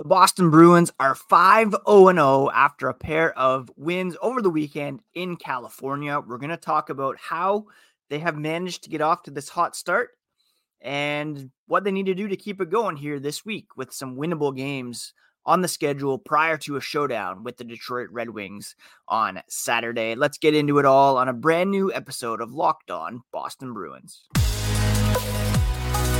The Boston Bruins are 5 0 0 after a pair of wins over the weekend in California. We're going to talk about how they have managed to get off to this hot start and what they need to do to keep it going here this week with some winnable games on the schedule prior to a showdown with the Detroit Red Wings on Saturday. Let's get into it all on a brand new episode of Locked On Boston Bruins.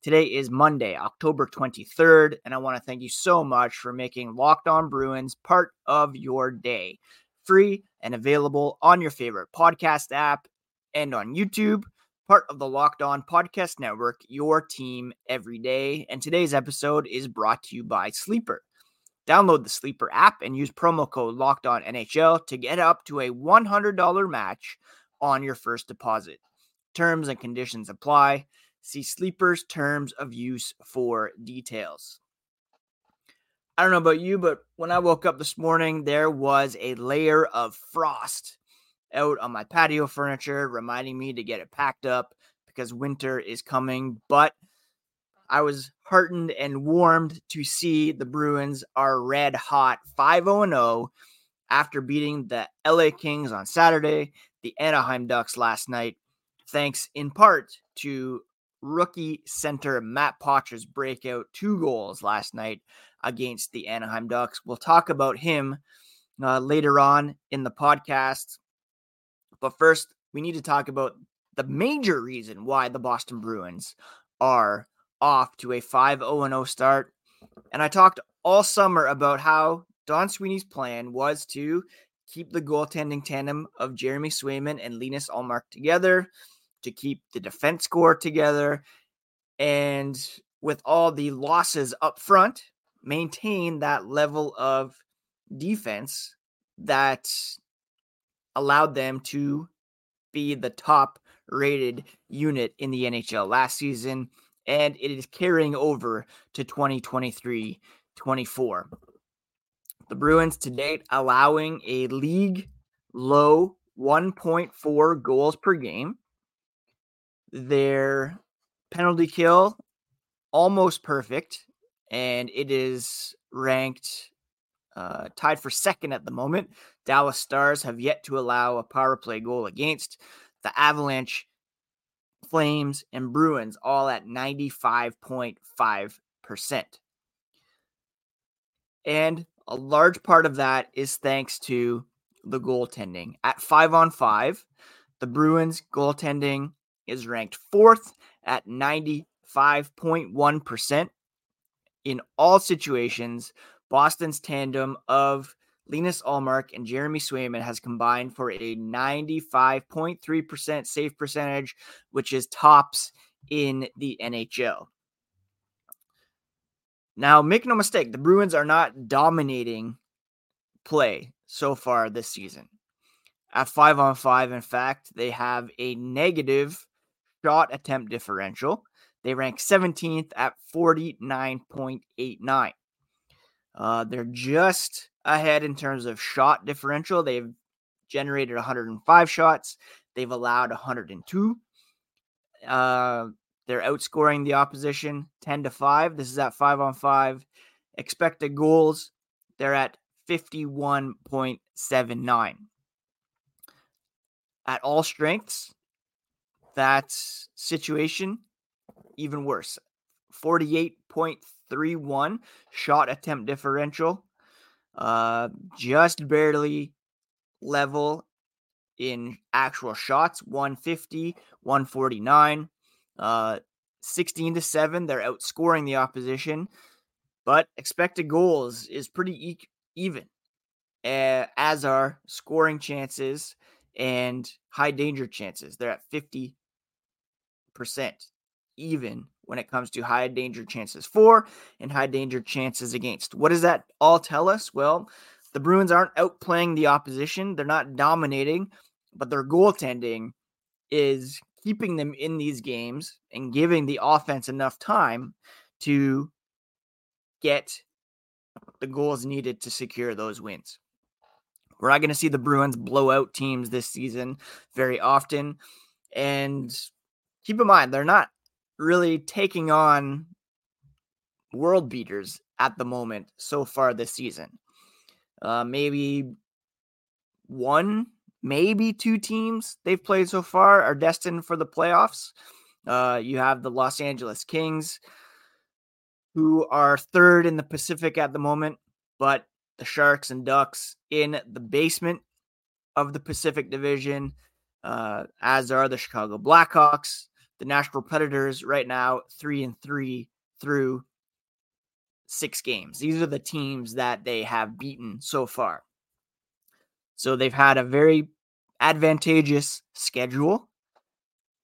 Today is Monday, October 23rd, and I want to thank you so much for making Locked On Bruins part of your day. Free and available on your favorite podcast app and on YouTube part of the Locked On Podcast Network, your team every day. And today's episode is brought to you by Sleeper. Download the Sleeper app and use promo code Locked On NHL to get up to a $100 match on your first deposit. Terms and conditions apply. See Sleeper's terms of use for details. I don't know about you, but when I woke up this morning, there was a layer of frost out on my patio furniture, reminding me to get it packed up because winter is coming. But I was heartened and warmed to see the Bruins are red hot 5 0 after beating the LA Kings on Saturday, the Anaheim Ducks last night, thanks in part to rookie center Matt Poitras's breakout two goals last night against the Anaheim Ducks. We'll talk about him uh, later on in the podcast. But first, we need to talk about the major reason why the Boston Bruins are off to a 5 0 start. And I talked all summer about how Don Sweeney's plan was to keep the goaltending tandem of Jeremy Swayman and Linus Ullmark together, to keep the defense score together, and with all the losses up front, maintain that level of defense that allowed them to be the top rated unit in the NHL last season and it is carrying over to 2023 24. The Bruins to date allowing a league low 1.4 goals per game. Their penalty kill almost perfect, and it is ranked uh, tied for second at the moment. Dallas Stars have yet to allow a power play goal against. The Avalanche Flames, and Bruins all at 95.5%. And a large part of that is thanks to the goaltending. At five on five, the Bruins goaltending is ranked fourth at 95.1%. In all situations, Boston's tandem of Linus Ullmark and Jeremy Swayman has combined for a 95.3% save percentage, which is tops in the NHL. Now, make no mistake, the Bruins are not dominating play so far this season. At five on five, in fact, they have a negative shot attempt differential. They rank 17th at 49.89. Uh, they're just ahead in terms of shot differential. They've generated 105 shots. They've allowed 102. Uh, they're outscoring the opposition 10 to 5. This is at 5 on 5. Expected goals, they're at 51.79. At all strengths, that situation even worse. 48.31 shot attempt differential uh, just barely level in actual shots 150, 149, uh, 16 to 7. They're outscoring the opposition, but expected goals is pretty e- even, uh, as are scoring chances and high danger chances. They're at 50% even when it comes to high danger chances for and high danger chances against. What does that all tell us? Well, the Bruins aren't outplaying the opposition. They're not dominating, but their goaltending is keeping them in these games and giving the offense enough time to get the goals needed to secure those wins. We're not going to see the Bruins blow out teams this season very often. And keep in mind, they're not really taking on world beaters at the moment so far this season. Uh, maybe one, maybe two teams they've played so far are destined for the playoffs. Uh, you have the Los Angeles Kings, who are third in the Pacific at the moment, but the Sharks and Ducks in the basement of the Pacific Division, uh, as are the Chicago Blackhawks, the Nashville Predators right now, three and three through six games. These are the teams that they have beaten so far. So they've had a very advantageous schedule.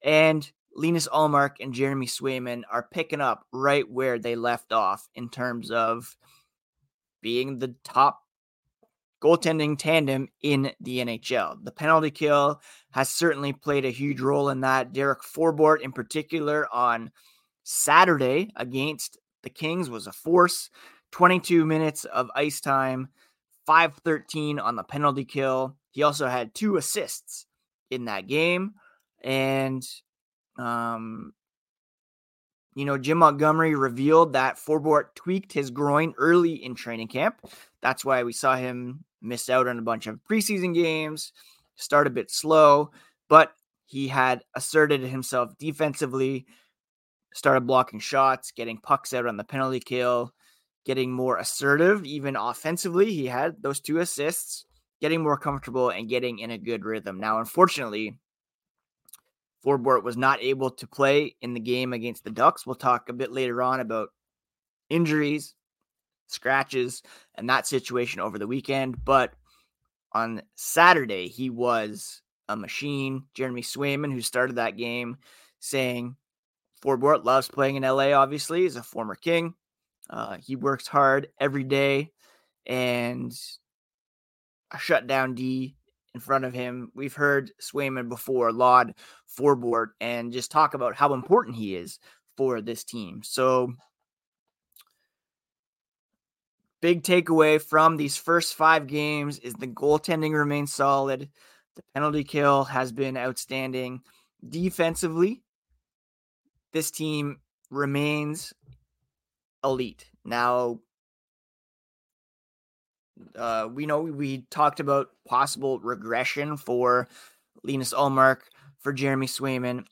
And Linus Ullmark and Jeremy Swayman are picking up right where they left off in terms of being the top goaltending tandem in the NHL. The penalty kill has certainly played a huge role in that. Derek Forbort, in particular, on Saturday against the Kings was a force. 22 minutes of ice time, 513 on the penalty kill. He also had two assists in that game. And, um, you know, Jim Montgomery revealed that Forbort tweaked his groin early in training camp. That's why we saw him miss out on a bunch of preseason games, start a bit slow, but he had asserted himself defensively, started blocking shots, getting pucks out on the penalty kill, getting more assertive, even offensively. He had those two assists, getting more comfortable and getting in a good rhythm. Now, unfortunately, Forbort was not able to play in the game against the Ducks. We'll talk a bit later on about injuries, scratches, and that situation over the weekend. But on Saturday, he was a machine. Jeremy Swayman, who started that game, saying Forbort loves playing in LA, obviously. He's a former King. Uh, he works hard every day and a shutdown D in front of him. We've heard Swayman before laud Forbort and just talk about how important he is for this team. So, big takeaway from these first five games is the goaltending remains solid. The penalty kill has been outstanding. Defensively, this team remains elite. Now, uh, we know we talked about possible regression for Linus Ullmark, for Jeremy Swayman,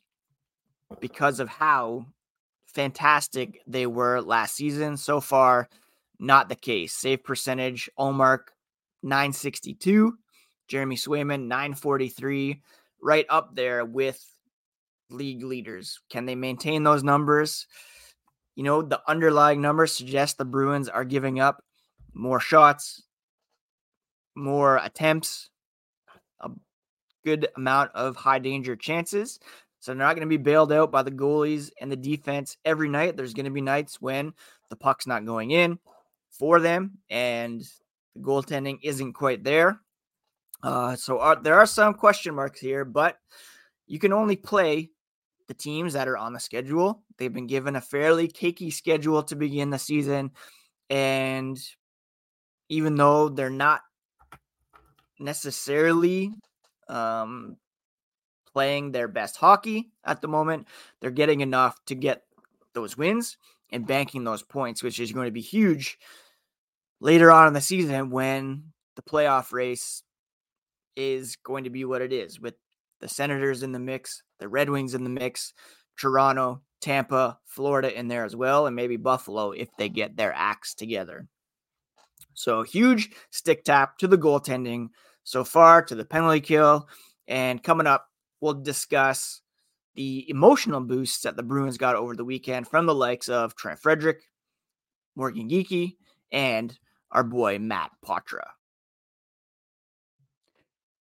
because of how fantastic they were last season. So far, not the case. Save percentage, Ullmark 962, Jeremy Swayman 943, right up there with league leaders. Can they maintain those numbers? You know, the underlying numbers suggest the Bruins are giving up more shots, more attempts, a good amount of high danger chances. So they're not going to be bailed out by the goalies and the defense every night. There's going to be nights when the puck's not going in for them and the goaltending isn't quite there. Uh, so are, there are some question marks here, but you can only play the teams that are on the schedule. They've been given a fairly cakey schedule to begin the season. And even though they're not necessarily um, playing their best hockey at the moment, they're getting enough to get those wins and banking those points, which is going to be huge later on in the season when the playoff race is going to be what it is with the Senators in the mix, the Red Wings in the mix, Toronto, Tampa, Florida in there as well, and maybe Buffalo if they get their acts together. So huge stick tap to the goaltending so far, to the penalty kill. And coming up, we'll discuss the emotional boosts that the Bruins got over the weekend from the likes of Trent Frederic, Morgan Geekie, and our boy Matt Poitras.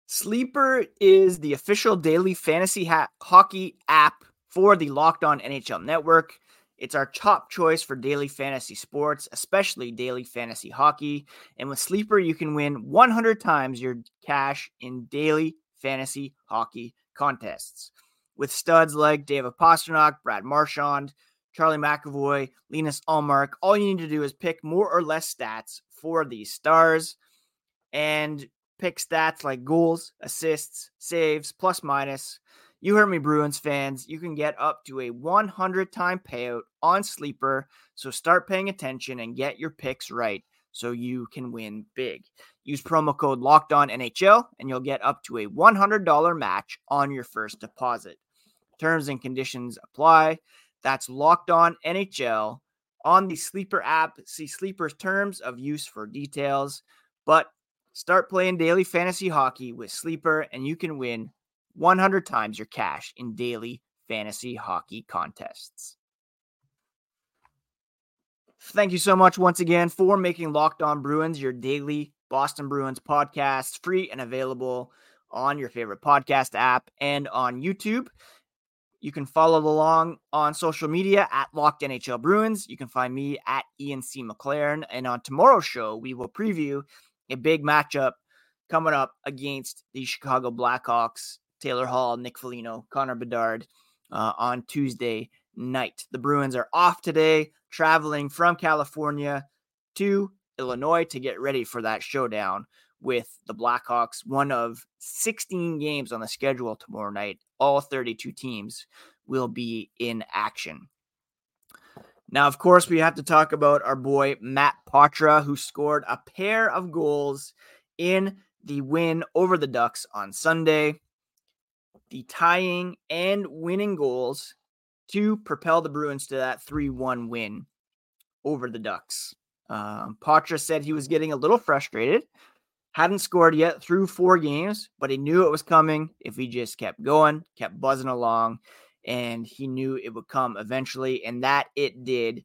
Sleeper is the official daily fantasy ha- hockey app for the Locked On NHL Network. It's our top choice for daily fantasy sports, especially daily fantasy hockey. And with Sleeper, you can win 100 times your cash in daily fantasy hockey contests. With studs like David Pastrnak, Brad Marchand, Charlie McAvoy, Linus Ullmark, all you need to do is pick more or less stats for these stars and pick stats like goals, assists, saves, plus minus. You heard me, Bruins fans. You can get up to a 100 time payout on Sleeper. So start paying attention and get your picks right so you can win big. Use promo code Locked On NHL and you'll get up to a $100 match on your first deposit. Terms and conditions apply. That's Locked On NHL on the Sleeper app. See Sleeper's terms of use for details. But start playing daily fantasy hockey with Sleeper and you can win 100 times your cash in daily fantasy hockey contests. Thank you so much once again for making Locked On Bruins your daily Boston Bruins podcast, free and available on your favorite podcast app and on YouTube. You can follow along on social media at Locked NHL Bruins. You can find me at Ian C. McLaren. And on tomorrow's show, we will preview a big matchup coming up against the Chicago Blackhawks Taylor Hall, Nick Foligno, Connor Bedard uh, on Tuesday night. The Bruins are off today, traveling from California to Illinois to get ready for that showdown with the Blackhawks. One of 16 games on the schedule tomorrow night. All 32 teams will be in action. Now, of course, we have to talk about our boy Matt Poitras, who scored a pair of goals in the win over the Ducks on Sunday the tying and winning goals to propel the Bruins to that 3 1 win over the Ducks. Um, Poitras said he was getting a little frustrated. Hadn't scored yet through four games, but he knew it was coming if he just kept going, kept buzzing along, and he knew it would come eventually. And that it did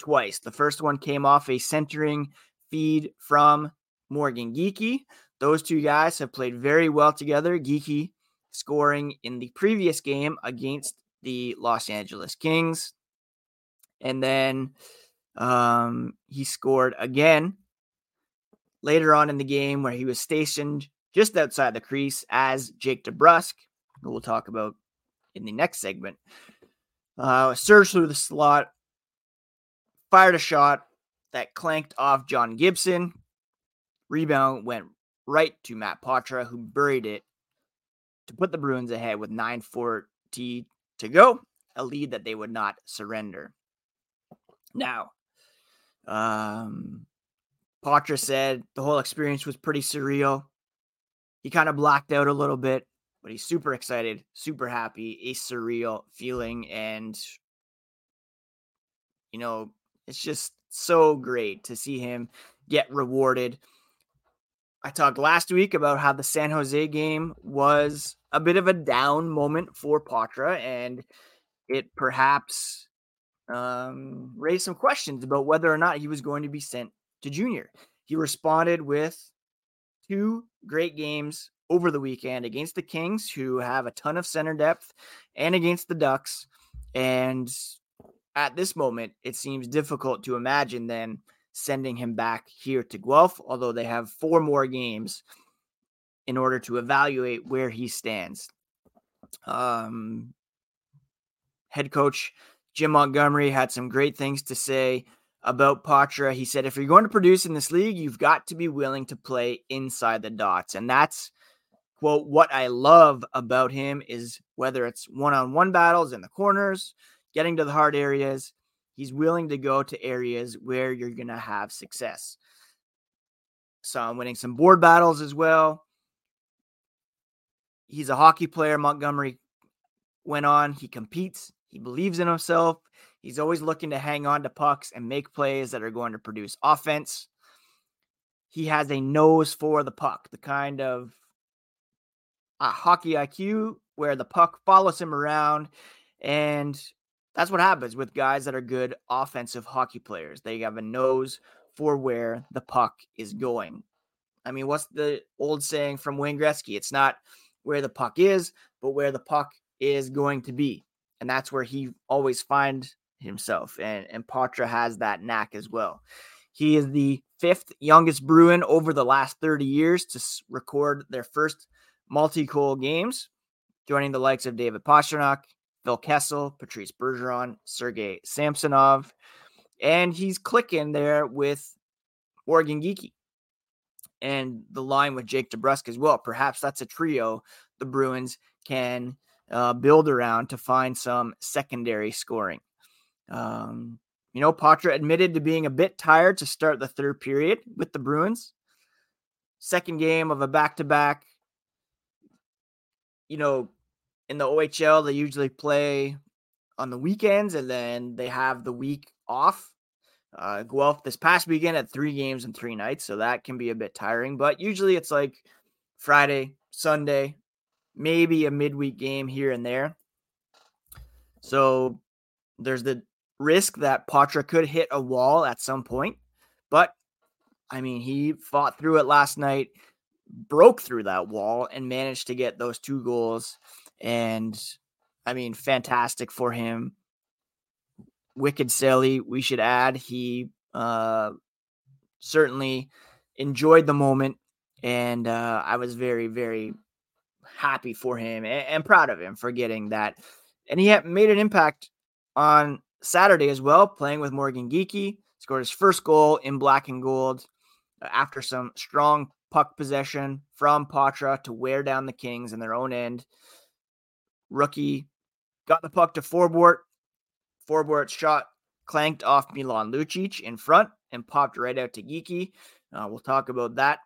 twice. The first one came off a centering feed from Morgan Geekie. Those two guys have played very well together. Geekie scoring in the previous game against the Los Angeles Kings. And then um, he scored again later on in the game where he was stationed just outside the crease as Jake DeBrusk, who we'll talk about in the next segment, uh, surged through the slot, fired a shot that clanked off John Gibson. Rebound went right to Matt Poitras, who buried it to put the Bruins ahead with 940 to go, a lead that they would not surrender. Now, um, Poitras said the whole experience was pretty surreal. He kind of blacked out a little bit, but he's super excited, super happy, a surreal feeling. And, you know, it's just so great to see him get rewarded I talked last week about how the San Jose game was a bit of a down moment for Poitras, and it perhaps um, raised some questions about whether or not he was going to be sent to junior. He responded with two great games over the weekend against the Kings, who have a ton of center depth, and against the Ducks. And at this moment, it seems difficult to imagine then sending him back here to Guelph, although they have four more games in order to evaluate where he stands. Um, head coach Jim Montgomery had some great things to say about Poitras. He said, if you're going to produce in this league, you've got to be willing to play inside the dots. And that's, quote, what I love about him is whether it's one on one battles in the corners, getting to the hard areas, He's willing to go to areas where you're going to have success. So I'm winning some board battles as well. He's a hockey player. Montgomery went on. He competes. He believes in himself. He's always looking to hang on to pucks and make plays that are going to produce offense. He has a nose for the puck, the kind of a hockey IQ where the puck follows him around and that's what happens with guys that are good offensive hockey players. They have a nose for where the puck is going. I mean, what's the old saying from Wayne Gretzky? It's not where the puck is, but where the puck is going to be. And that's where he always finds himself, and and Poitras has that knack as well. He is the fifth youngest Bruin over the last 30 years to record their first multi-goal games, joining the likes of David Pastrnak, Phil Kessel, Patrice Bergeron, Sergei Samsonov, and he's clicking there with Morgan Geekie and the line with Jake DeBrusk as well. Perhaps that's a trio the Bruins can uh, build around to find some secondary scoring. Um, you know, Poitras admitted to being a bit tired to start the third period with the Bruins. Second game of a back to back. You know, in the OHL, they usually play on the weekends and then they have the week off. Uh, Guelph this past weekend had three games and three nights, so that can be a bit tiring. But usually it's like Friday, Sunday, maybe a midweek game here and there. So there's the risk that Poitras could hit a wall at some point. But I mean, he fought through it last night, broke through that wall, and managed to get those two goals. And I mean, fantastic for him. Wicked silly, we should add. He uh, certainly enjoyed the moment. And uh, I was very, very happy for him and, and proud of him for getting that. And he made an impact on Saturday as well, playing with Morgan Geekie. Scored his first goal in black and gold uh, after some strong puck possession from Poitras to wear down the Kings in their own end. Rookie got the puck to Forbort. Forbort's shot clanked off Milan Lucic in front and popped right out to Geekie. Uh, we'll talk about that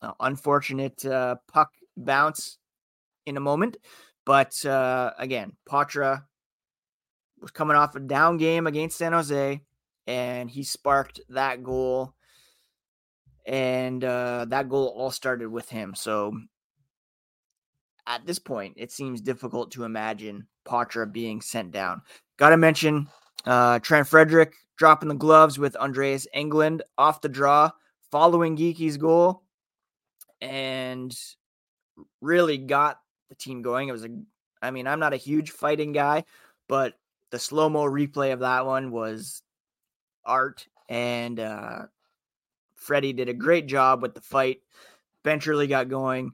uh, unfortunate uh, puck bounce in a moment. But uh, again, Poitras was coming off a down game against San Jose, and he sparked that goal. And uh, that goal all started with him. So at this point, it seems difficult to imagine Poitras being sent down. Got to mention uh, Trent Frederic dropping the gloves with Andreas Englund off the draw following Geekie's goal and really got the team going. It was a, I mean, I'm not a huge fighting guy, but the slow mo replay of that one was art, and uh, Freddie did a great job with the fight. Really got going.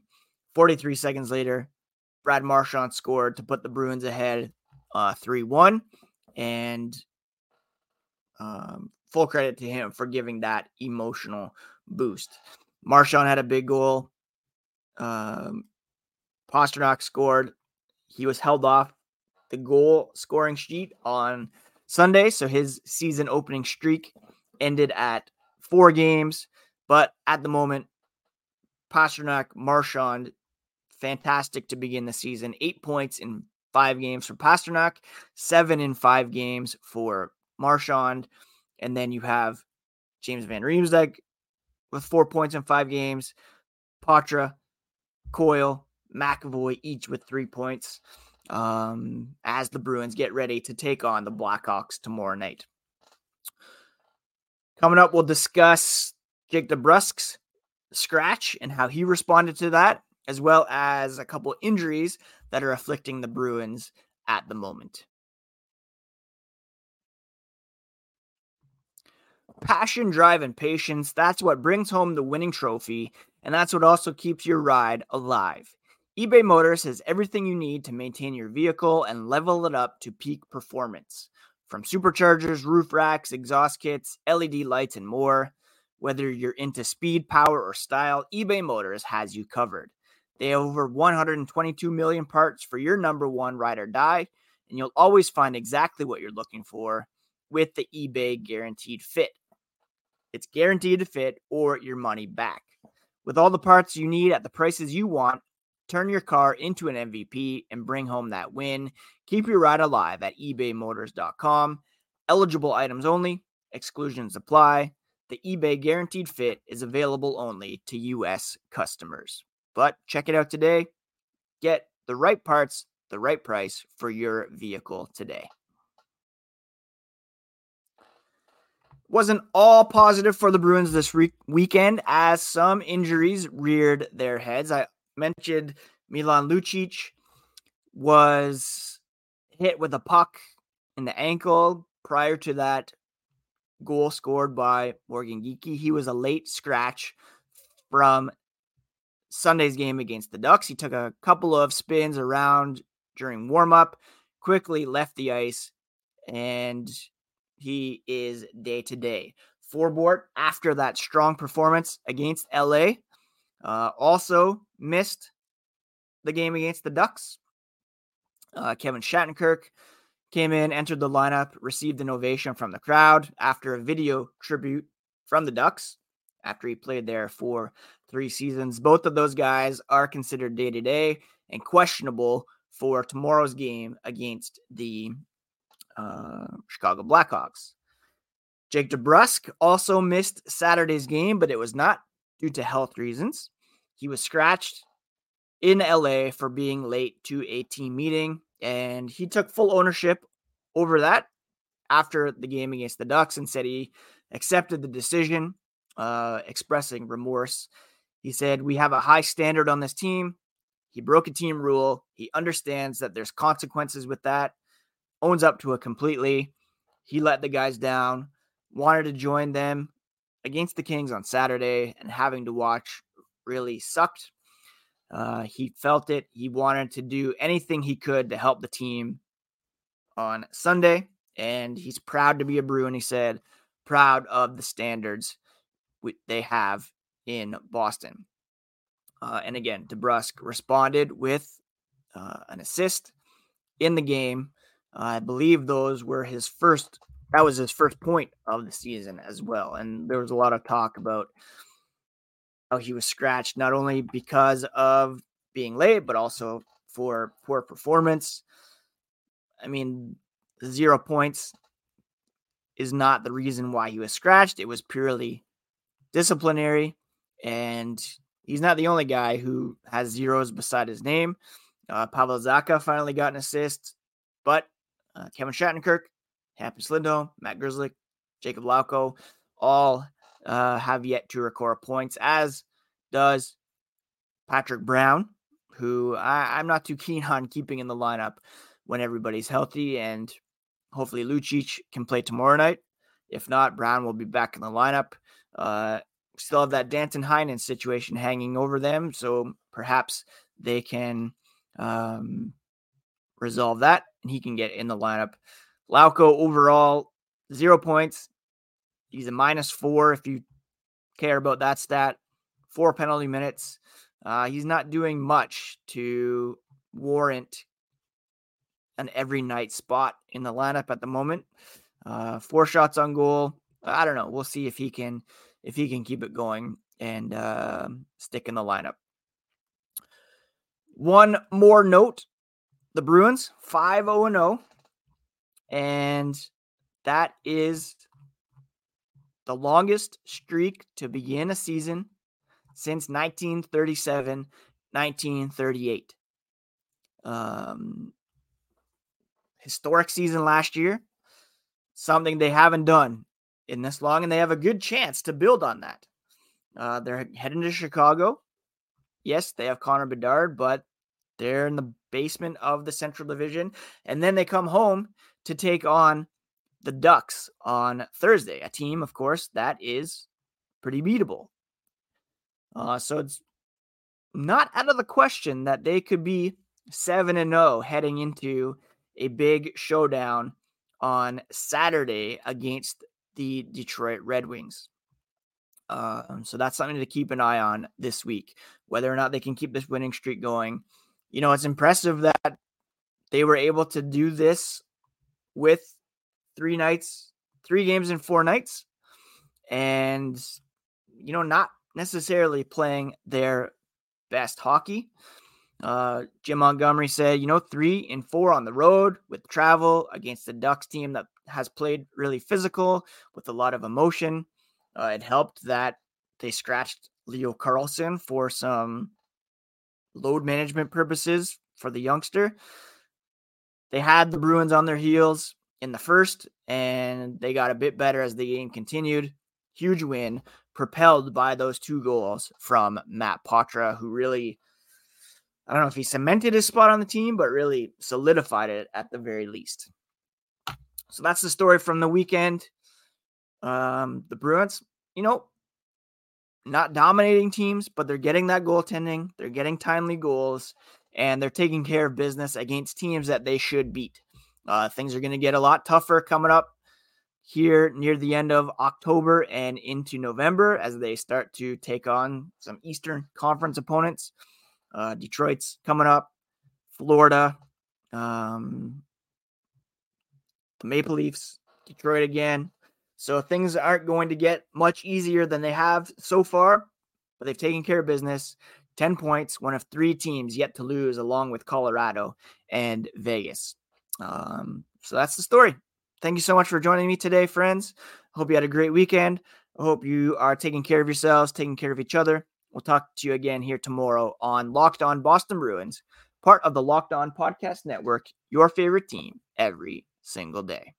43 seconds later, Brad Marchand scored to put the Bruins ahead uh, 3 1. And um, full credit to him for giving that emotional boost. Marchand had a big goal. Um, Pastrnak scored. He was held off the goal scoring sheet on Sunday. So his season opening streak ended at four games. But at the moment, Pastrnak, Marchand, fantastic to begin the season. Eight points in five games for Pastrnak, seven in five games for Marchand. And then you have James Van Riemsdyk with four points in five games. Poitras, Coyle, McAvoy, each with three points um, as the Bruins get ready to take on the Blackhawks tomorrow night. Coming up, we'll discuss Jake DeBrusk's scratch and how he responded to that, as well as a couple injuries that are afflicting the Bruins at the moment. Passion, drive, and patience, that's what brings home the winning trophy, and that's what also keeps your ride alive eBay Motors has everything you need to maintain your vehicle and level it up to peak performance. From superchargers, roof racks, exhaust kits, LED lights, and more. Whether you're into speed, power, or style, eBay Motors has you covered. They have over 122 million parts for your number one ride or die, and you'll always find exactly what you're looking for with the eBay Guaranteed Fit. It's guaranteed to fit or your money back. With all the parts you need at the prices you want, Turn your car into an MVP and bring home that win. Keep your ride alive at ebaymotors.com. Eligible items only, exclusions apply. The eBay guaranteed fit is available only to U.S. customers. But check it out today. Get the right parts, the right price for your vehicle today. Wasn't all positive for the Bruins this re- weekend as some injuries reared their heads. I mentioned Milan Lucic was hit with a puck in the ankle prior to that goal scored by Morgan Geekie. He was a late scratch from Sunday's game against the Ducks. He took a couple of spins around during warmup, quickly left the ice, and he is day to day. Forbort, after that strong performance against LA, uh, also missed the game against the Ducks. Uh, Kevin Shattenkirk came in, entered the lineup, received an ovation from the crowd after a video tribute from the Ducks after he played there for three seasons. Both of those guys are considered day to day and questionable for tomorrow's game against the uh, Chicago Blackhawks. Jake DeBrusk also missed Saturday's game, but it was not due to health reasons. He was scratched in LA for being late to a team meeting, and he took full ownership over that after the game against the Ducks and said he accepted the decision, uh, expressing remorse. He said, We have a high standard on this team. He broke a team rule. He understands that there's consequences with that, owns up to it completely. He let the guys down, wanted to join them against the Kings on Saturday, and having to watch really sucked. Uh, he felt it. He wanted to do anything he could to help the team on Sunday, and he's proud to be a Bruin. He said, proud of the standards they have in Boston. Uh, and again, DeBrusk responded with uh, an assist in the game. I believe those were his first. That was his first point of the season as well. And there was a lot of talk about how he was scratched not only because of being late, but also for poor performance. I mean, zero points is not the reason why he was scratched. It was purely disciplinary. And he's not the only guy who has zeros beside his name. Uh, Pavel Zacha finally got an assist, but uh, Kevin Shattenkirk, Hampus Lindholm, Matt Grzelcyk, Jacob Lauko all uh, have yet to record points, as does Patrick Brown, who I, I'm not too keen on keeping in the lineup when everybody's healthy. And hopefully Lucic can play tomorrow night. If not, Brown will be back in the lineup. Uh, still have that Danton Heinen situation hanging over them. So perhaps they can um, resolve that and he can get in the lineup. Lauko overall, zero points. He's a minus four if you care about that stat. Four penalty minutes. Uh, he's not doing much to warrant an every night spot in the lineup at the moment. Uh, four shots on goal. I don't know. We'll see if he can if he can keep it going and uh, stick in the lineup. One more note: the Bruins five zero oh zero, and that is the longest streak to begin a season since 1937 1938. Um, historic season last year, something they haven't done in this long, and they have a good chance to build on that. Uh, they're heading to Chicago. Yes, they have Connor Bedard, but they're in the basement of the Central Division. And then they come home to take on the Ducks on Thursday, a team, of course, that is pretty beatable. Uh, so it's not out of the question that they could be 7 and 0 heading into a big showdown on Saturday against the Detroit Red Wings. Um, so that's something to keep an eye on this week, whether or not they can keep this winning streak going. You know, it's impressive that they were able to do this with three nights, three games in four nights, and, you know, not necessarily playing their best hockey. Uh, Jim Montgomery said, you know, three and four on the road with travel against the Ducks team that has played really physical with a lot of emotion. Uh, it helped that they scratched Leo Carlsson for some load management purposes for the youngster. They had the Bruins on their heels in the first, and they got a bit better as the game continued. Huge win, propelled by those two goals from Matt Poitras, who really I don't know if he cemented his spot on the team, but really solidified it at the very least. So that's the story from the weekend. Um, the Bruins, you know, not dominating teams, but they're getting that goaltending. They're getting timely goals, and they're taking care of business against teams that they should beat. Uh, things are going to get a lot tougher coming up here near the end of October and into November as they start to take on some Eastern Conference opponents. Uh, Detroit's coming up, Florida, um, the Maple Leafs, Detroit again. So things aren't going to get much easier than they have so far, but they've taken care of business. 10 points, one of three teams yet to lose, along with Colorado and Vegas. Um, so that's the story. Thank you so much for joining me today, friends. Hope you had a great weekend. I hope you are taking care of yourselves, taking care of each other. We'll talk to you again here tomorrow on Locked On Boston Bruins, part of the Locked On Podcast Network, your favorite team every single day.